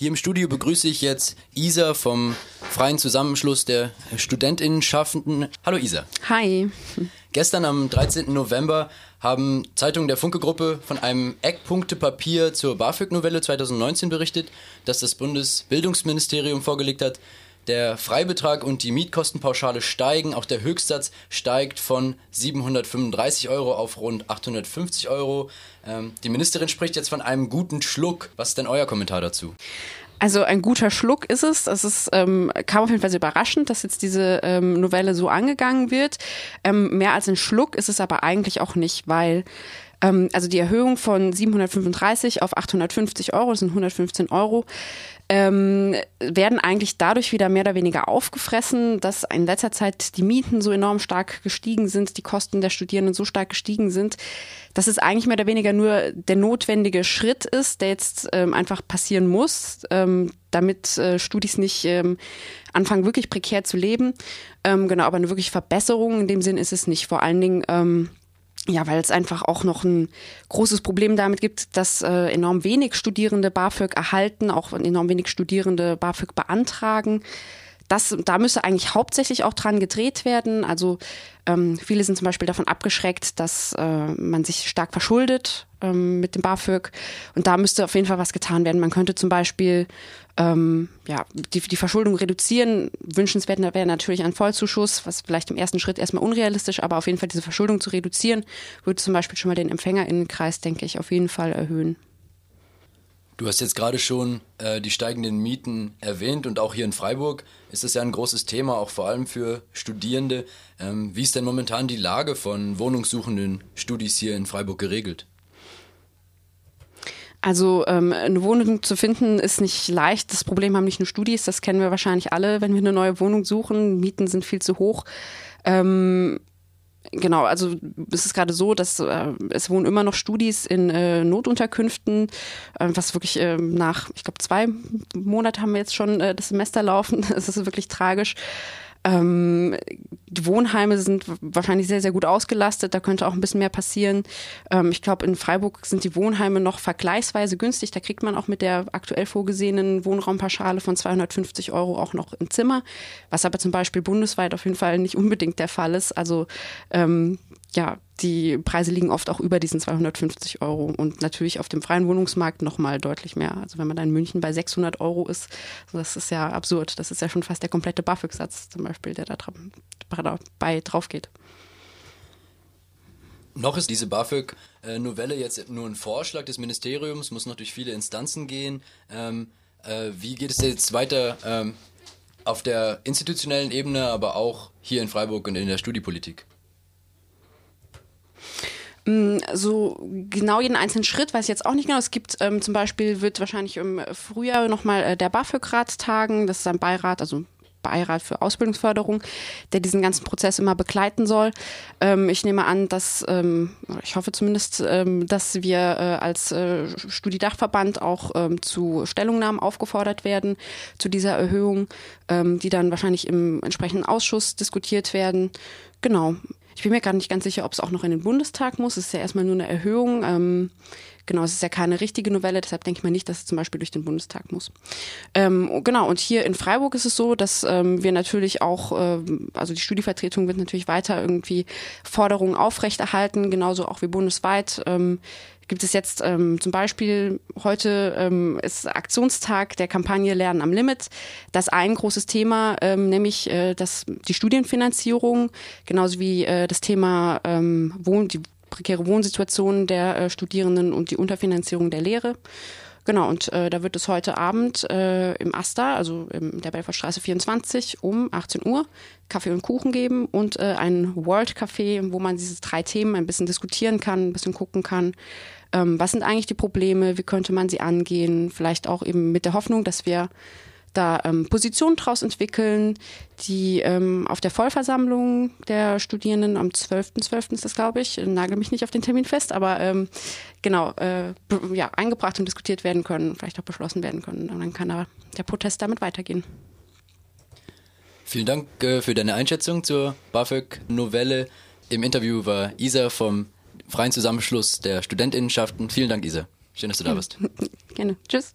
Hier im Studio begrüße ich jetzt Isa vom Freien Zusammenschluss der Studentinnenschaffenden. Hallo Isa. Hi. Gestern am 13. November haben Zeitungen der Funke-Gruppe von einem Eckpunktepapier zur BAföG-Novelle 2019 berichtet, das das Bundesbildungsministerium vorgelegt hat. Der Freibetrag und die Mietkostenpauschale steigen. Auch der Höchstsatz steigt von 735 Euro auf rund 850 Euro. Ähm, die Ministerin spricht jetzt von einem guten Schluck. Was ist denn euer Kommentar dazu? Also ein guter Schluck ist es. Es ist, ähm, kam auf jeden Fall sehr überraschend, dass jetzt diese ähm, Novelle so angegangen wird. Ähm, mehr als ein Schluck ist es aber eigentlich auch nicht, weil ähm, also die Erhöhung von 735 auf 850 Euro, das sind 115 Euro, ähm, werden eigentlich dadurch wieder mehr oder weniger aufgefressen, dass in letzter Zeit die Mieten so enorm stark gestiegen sind, die Kosten der Studierenden so stark gestiegen sind, dass es eigentlich mehr oder weniger nur der notwendige Schritt ist, der jetzt ähm, einfach passieren muss, ähm, damit äh, Studis nicht ähm, anfangen, wirklich prekär zu leben. Ähm, genau, aber eine wirkliche Verbesserung in dem Sinn ist es nicht. Vor allen Dingen ähm, ja, weil es einfach auch noch ein großes Problem damit gibt, dass äh, enorm wenig Studierende BAföG erhalten, auch enorm wenig Studierende BAföG beantragen. Das, da müsste eigentlich hauptsächlich auch dran gedreht werden. Also ähm, viele sind zum Beispiel davon abgeschreckt, dass äh, man sich stark verschuldet ähm, mit dem BAföG. Und da müsste auf jeden Fall was getan werden. Man könnte zum Beispiel ähm, ja, die, die Verschuldung reduzieren. Wünschenswert wäre natürlich ein Vollzuschuss, was vielleicht im ersten Schritt erstmal unrealistisch, aber auf jeden Fall diese Verschuldung zu reduzieren, würde zum Beispiel schon mal den Empfängerinnenkreis, denke ich, auf jeden Fall erhöhen. Du hast jetzt gerade schon äh, die steigenden Mieten erwähnt und auch hier in Freiburg ist das ja ein großes Thema, auch vor allem für Studierende. Ähm, wie ist denn momentan die Lage von wohnungssuchenden Studis hier in Freiburg geregelt? Also ähm, eine Wohnung zu finden ist nicht leicht. Das Problem haben nicht nur Studis, das kennen wir wahrscheinlich alle, wenn wir eine neue Wohnung suchen. Mieten sind viel zu hoch. Ähm, Genau, also es ist gerade so, dass äh, es wohnen immer noch Studis in äh, Notunterkünften, äh, was wirklich äh, nach, ich glaube, zwei Monate haben wir jetzt schon äh, das Semester laufen. Es ist wirklich tragisch. Ähm, die Wohnheime sind wahrscheinlich sehr, sehr gut ausgelastet. Da könnte auch ein bisschen mehr passieren. Ähm, ich glaube, in Freiburg sind die Wohnheime noch vergleichsweise günstig. Da kriegt man auch mit der aktuell vorgesehenen Wohnraumpauschale von 250 Euro auch noch ein Zimmer, was aber zum Beispiel bundesweit auf jeden Fall nicht unbedingt der Fall ist. Also ähm, ja, die Preise liegen oft auch über diesen 250 Euro und natürlich auf dem freien Wohnungsmarkt nochmal deutlich mehr. Also wenn man da in München bei 600 Euro ist, das ist ja absurd. Das ist ja schon fast der komplette BAföG-Satz zum Beispiel, der da dabei drauf geht. Noch ist diese BAföG-Novelle jetzt nur ein Vorschlag des Ministeriums, muss noch durch viele Instanzen gehen. Ähm, äh, wie geht es jetzt weiter ähm, auf der institutionellen Ebene, aber auch hier in Freiburg und in der Studiepolitik? Mm, so genau jeden einzelnen Schritt weiß ich jetzt auch nicht genau. Es gibt ähm, zum Beispiel, wird wahrscheinlich im Frühjahr nochmal äh, der BAföG-Rat tagen. Das ist ein Beirat, also Beirat für Ausbildungsförderung, der diesen ganzen Prozess immer begleiten soll. Ähm, ich nehme an, dass, ähm, ich hoffe zumindest, ähm, dass wir äh, als äh, Studiedachverband auch ähm, zu Stellungnahmen aufgefordert werden zu dieser Erhöhung, ähm, die dann wahrscheinlich im entsprechenden Ausschuss diskutiert werden. Genau. Ich bin mir gar nicht ganz sicher, ob es auch noch in den Bundestag muss. Es ist ja erstmal nur eine Erhöhung. Ähm, genau, es ist ja keine richtige Novelle, deshalb denke ich mal nicht, dass es zum Beispiel durch den Bundestag muss. Ähm, genau, und hier in Freiburg ist es so, dass ähm, wir natürlich auch, äh, also die Studievertretung wird natürlich weiter irgendwie Forderungen aufrechterhalten, genauso auch wie bundesweit. Ähm, gibt es jetzt ähm, zum Beispiel heute ähm, ist Aktionstag der Kampagne Lernen am Limit. Das ein großes Thema, ähm, nämlich äh, das, die Studienfinanzierung, genauso wie äh, das Thema ähm, Wohn, die prekäre Wohnsituation der äh, Studierenden und die Unterfinanzierung der Lehre. Genau, und äh, da wird es heute Abend äh, im Asta, also in der Belfortstraße 24, um 18 Uhr Kaffee und Kuchen geben und äh, ein World Café, wo man diese drei Themen ein bisschen diskutieren kann, ein bisschen gucken kann. Ähm, was sind eigentlich die Probleme? Wie könnte man sie angehen? Vielleicht auch eben mit der Hoffnung, dass wir da ähm, Positionen draus entwickeln, die ähm, auf der Vollversammlung der Studierenden am 12.12. .12. ist das, glaube ich, nagel mich nicht auf den Termin fest, aber ähm, genau, äh, ja, eingebracht und diskutiert werden können, vielleicht auch beschlossen werden können. Und dann kann da der Protest damit weitergehen. Vielen Dank äh, für deine Einschätzung zur BAföG-Novelle. Im Interview war Isa vom Freien Zusammenschluss der Studentinnenschaften. Vielen Dank, Isa. Schön, dass du da bist. Gerne. Tschüss.